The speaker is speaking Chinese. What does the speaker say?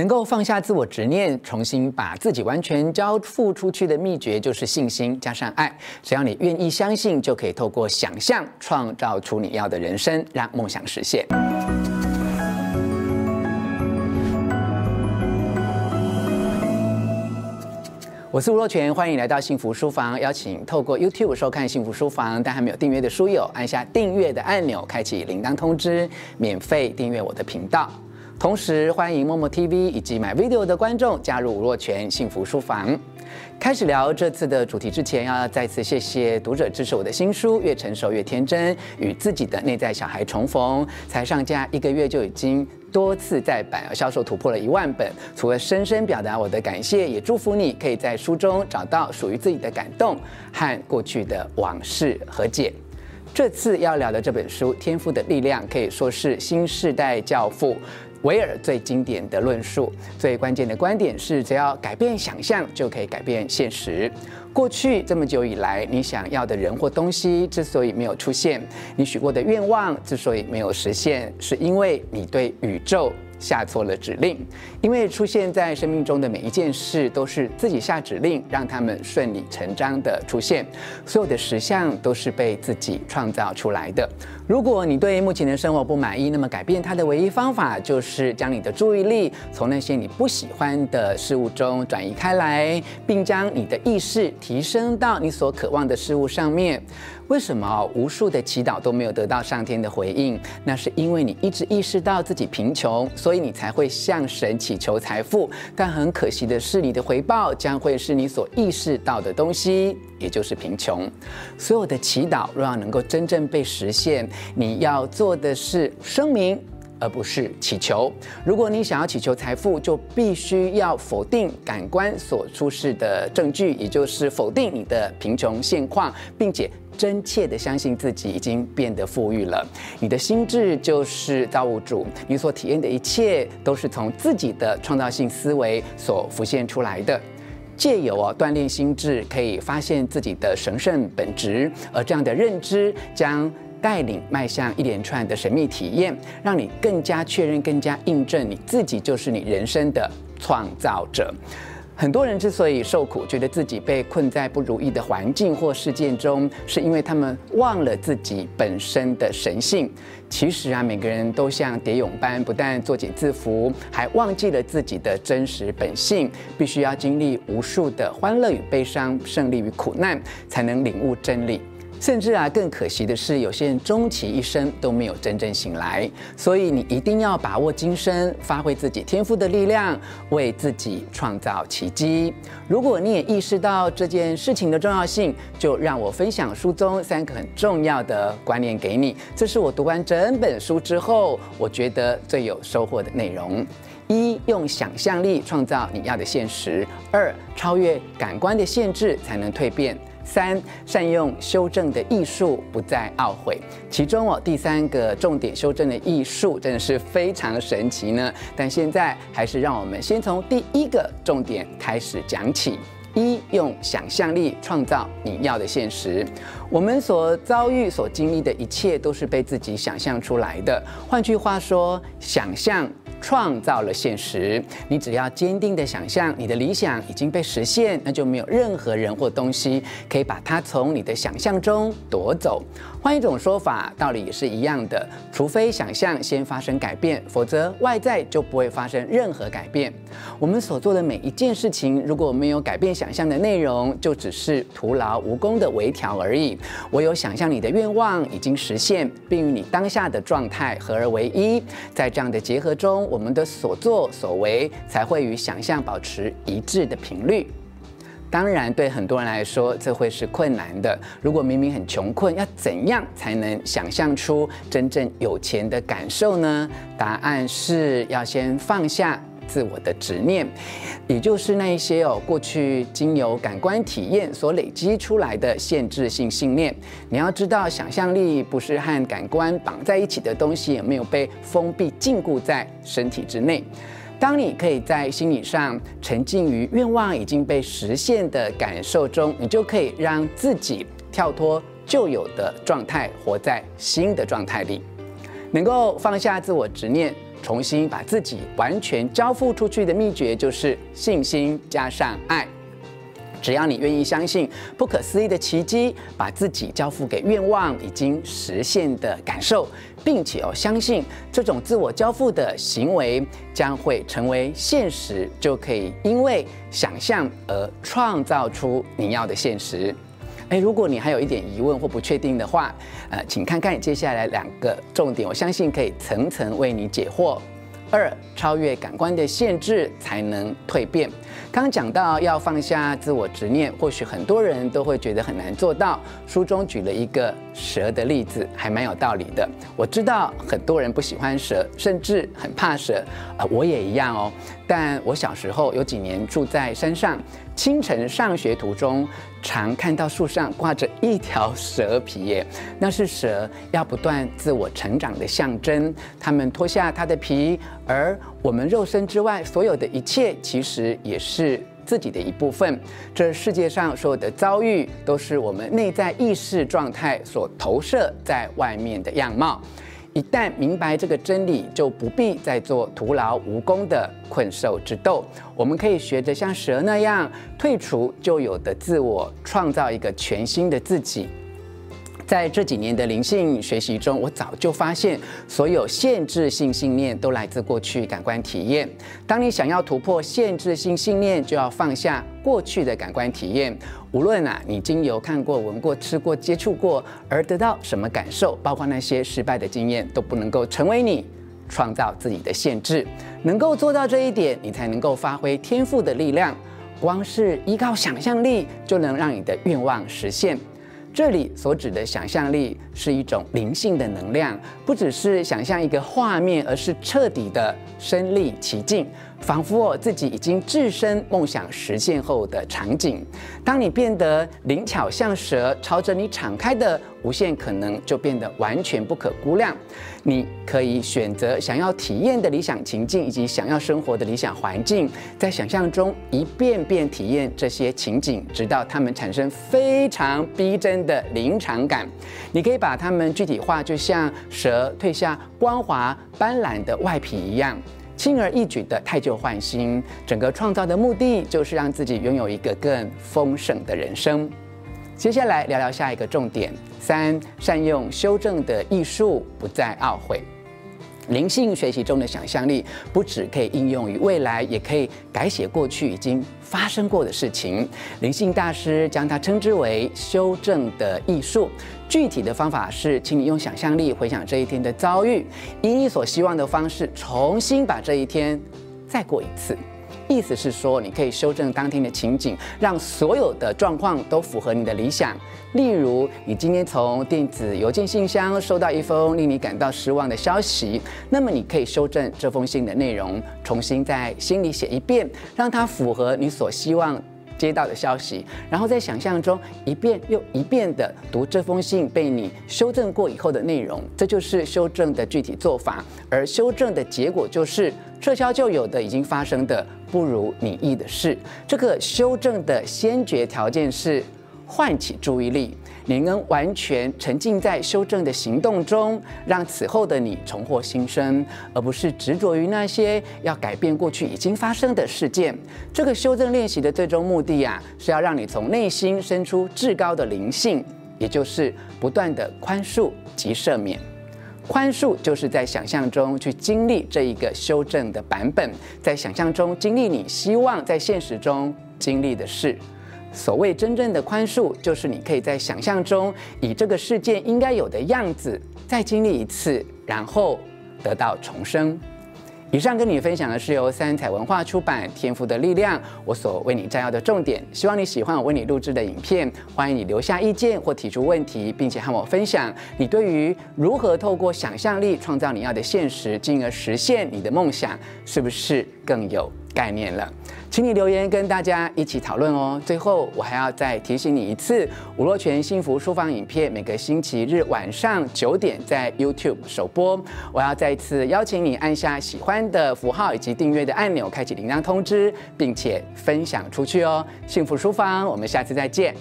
能够放下自我执念，重新把自己完全交付出去的秘诀，就是信心加上爱。只要你愿意相信，就可以透过想象创造出你要的人生，让梦想实现。我是吴若权，欢迎来到幸福书房。邀请透过 YouTube 收看幸福书房，但还没有订阅的书友，按下订阅的按钮，开启铃铛通知，免费订阅我的频道。同时，欢迎默默 TV 以及 MyVideo 的观众加入吴若权幸福书房。开始聊这次的主题之前，要再次谢谢读者支持我的新书《越成熟越天真》，与自己的内在小孩重逢。才上架一个月就已经多次再版，销售突破了一万本。除了深深表达我的感谢，也祝福你可以在书中找到属于自己的感动和过去的往事和解。这次要聊的这本书《天赋的力量》，可以说是新世代教父。维尔最经典的论述，最关键的观点是：只要改变想象，就可以改变现实。过去这么久以来，你想要的人或东西之所以没有出现，你许过的愿望之所以没有实现，是因为你对宇宙下错了指令，因为出现在生命中的每一件事都是自己下指令，让他们顺理成章的出现。所有的实相都是被自己创造出来的。如果你对目前的生活不满意，那么改变它的唯一方法就是将你的注意力从那些你不喜欢的事物中转移开来，并将你的意识提升到你所渴望的事物上面。为什么无数的祈祷都没有得到上天的回应？那是因为你一直意识到自己贫穷，所以你才会向神祈求财富。但很可惜的是，你的回报将会是你所意识到的东西，也就是贫穷。所有的祈祷若要能够真正被实现，你要做的是声明，而不是祈求。如果你想要祈求财富，就必须要否定感官所出示的证据，也就是否定你的贫穷现况，并且。真切地相信自己已经变得富裕了。你的心智就是造物主，你所体验的一切都是从自己的创造性思维所浮现出来的。借由啊锻炼心智，可以发现自己的神圣本质，而这样的认知将带领迈向一连串的神秘体验，让你更加确认、更加印证你自己就是你人生的创造者。很多人之所以受苦，觉得自己被困在不如意的环境或事件中，是因为他们忘了自己本身的神性。其实啊，每个人都像蝶蛹般，不但作茧自缚，还忘记了自己的真实本性。必须要经历无数的欢乐与悲伤，胜利与苦难，才能领悟真理。甚至啊，更可惜的是，有些人终其一生都没有真正醒来。所以你一定要把握今生，发挥自己天赋的力量，为自己创造奇迹。如果你也意识到这件事情的重要性，就让我分享书中三个很重要的观念给你。这是我读完整本书之后，我觉得最有收获的内容：一、用想象力创造你要的现实；二、超越感官的限制，才能蜕变。三、善用修正的艺术，不再懊悔。其中哦，第三个重点修正的艺术真的是非常神奇呢。但现在还是让我们先从第一个重点开始讲起：一、用想象力创造你要的现实。我们所遭遇、所经历的一切，都是被自己想象出来的。换句话说，想象。创造了现实，你只要坚定的想象你的理想已经被实现，那就没有任何人或东西可以把它从你的想象中夺走。换一种说法，道理也是一样的。除非想象先发生改变，否则外在就不会发生任何改变。我们所做的每一件事情，如果没有改变想象的内容，就只是徒劳无功的微调而已。唯有想象你的愿望已经实现，并与你当下的状态合而为一，在这样的结合中，我们的所作所为才会与想象保持一致的频率。当然，对很多人来说，这会是困难的。如果明明很穷困，要怎样才能想象出真正有钱的感受呢？答案是要先放下自我的执念，也就是那一些哦，过去经由感官体验所累积出来的限制性信念。你要知道，想象力不是和感官绑在一起的东西，也没有被封闭禁锢在身体之内。当你可以在心理上沉浸于愿望已经被实现的感受中，你就可以让自己跳脱旧有的状态，活在新的状态里。能够放下自我执念，重新把自己完全交付出去的秘诀，就是信心加上爱。只要你愿意相信不可思议的奇迹，把自己交付给愿望已经实现的感受，并且要相信这种自我交付的行为将会成为现实，就可以因为想象而创造出你要的现实。诶，如果你还有一点疑问或不确定的话，呃，请看看接下来两个重点，我相信可以层层为你解惑。二，超越感官的限制，才能蜕变。刚刚讲到要放下自我执念，或许很多人都会觉得很难做到。书中举了一个蛇的例子，还蛮有道理的。我知道很多人不喜欢蛇，甚至很怕蛇，啊，我也一样哦。但我小时候有几年住在山上，清晨上学途中，常看到树上挂着一条蛇皮耶，那是蛇要不断自我成长的象征。它们脱下它的皮，而我们肉身之外所有的一切，其实也是自己的一部分。这世界上所有的遭遇，都是我们内在意识状态所投射在外面的样貌。一旦明白这个真理，就不必再做徒劳无功的困兽之斗。我们可以学着像蛇那样，退出旧有的自我，创造一个全新的自己。在这几年的灵性学习中，我早就发现，所有限制性信念都来自过去感官体验。当你想要突破限制性信念，就要放下过去的感官体验。无论啊，你经由看过、闻过、吃过、接触过而得到什么感受，包括那些失败的经验，都不能够成为你创造自己的限制。能够做到这一点，你才能够发挥天赋的力量。光是依靠想象力，就能让你的愿望实现。这里所指的想象力是一种灵性的能量，不只是想象一个画面，而是彻底的身临其境。仿佛我自己已经置身梦想实现后的场景。当你变得灵巧像蛇，朝着你敞开的无限可能就变得完全不可估量。你可以选择想要体验的理想情境，以及想要生活的理想环境，在想象中一遍遍体验这些情景，直到它们产生非常逼真的临场感。你可以把它们具体化，就像蛇褪下光滑斑斓的外皮一样。轻而易举的太旧换新，整个创造的目的就是让自己拥有一个更丰盛的人生。接下来聊聊下一个重点：三、善用修正的艺术，不再懊悔。灵性学习中的想象力，不只可以应用于未来，也可以改写过去已经发生过的事情。灵性大师将它称之为修正的艺术。具体的方法是，请你用想象力回想这一天的遭遇，以你所希望的方式重新把这一天再过一次。意思是说，你可以修正当天的情景，让所有的状况都符合你的理想。例如，你今天从电子邮件信箱收到一封令你感到失望的消息，那么你可以修正这封信的内容，重新在心里写一遍，让它符合你所希望接到的消息，然后在想象中一遍又一遍地读这封信被你修正过以后的内容，这就是修正的具体做法。而修正的结果就是撤销旧有的已经发生的不如你意的事。这个修正的先决条件是唤起注意力，你能完全沉浸在修正的行动中，让此后的你重获新生，而不是执着于那些要改变过去已经发生的事件。这个修正练习的最终目的啊，是要让你从内心生出至高的灵性，也就是不断的宽恕及赦免。宽恕就是在想象中去经历这一个修正的版本，在想象中经历你希望在现实中经历的事。所谓真正的宽恕，就是你可以在想象中以这个事件应该有的样子再经历一次，然后得到重生。以上跟你分享的是由三彩文化出版《天赋的力量》，我所为你摘要的重点。希望你喜欢我为你录制的影片，欢迎你留下意见或提出问题，并且和我分享你对于如何透过想象力创造你要的现实，进而实现你的梦想，是不是更有概念了？请你留言跟大家一起讨论哦。最后，我还要再提醒你一次，吴若泉幸福书房影片每个星期日晚上九点在 YouTube 首播。我要再一次邀请你按下喜欢的符号以及订阅的按钮，开启铃铛通知，并且分享出去哦。幸福书房，我们下次再见。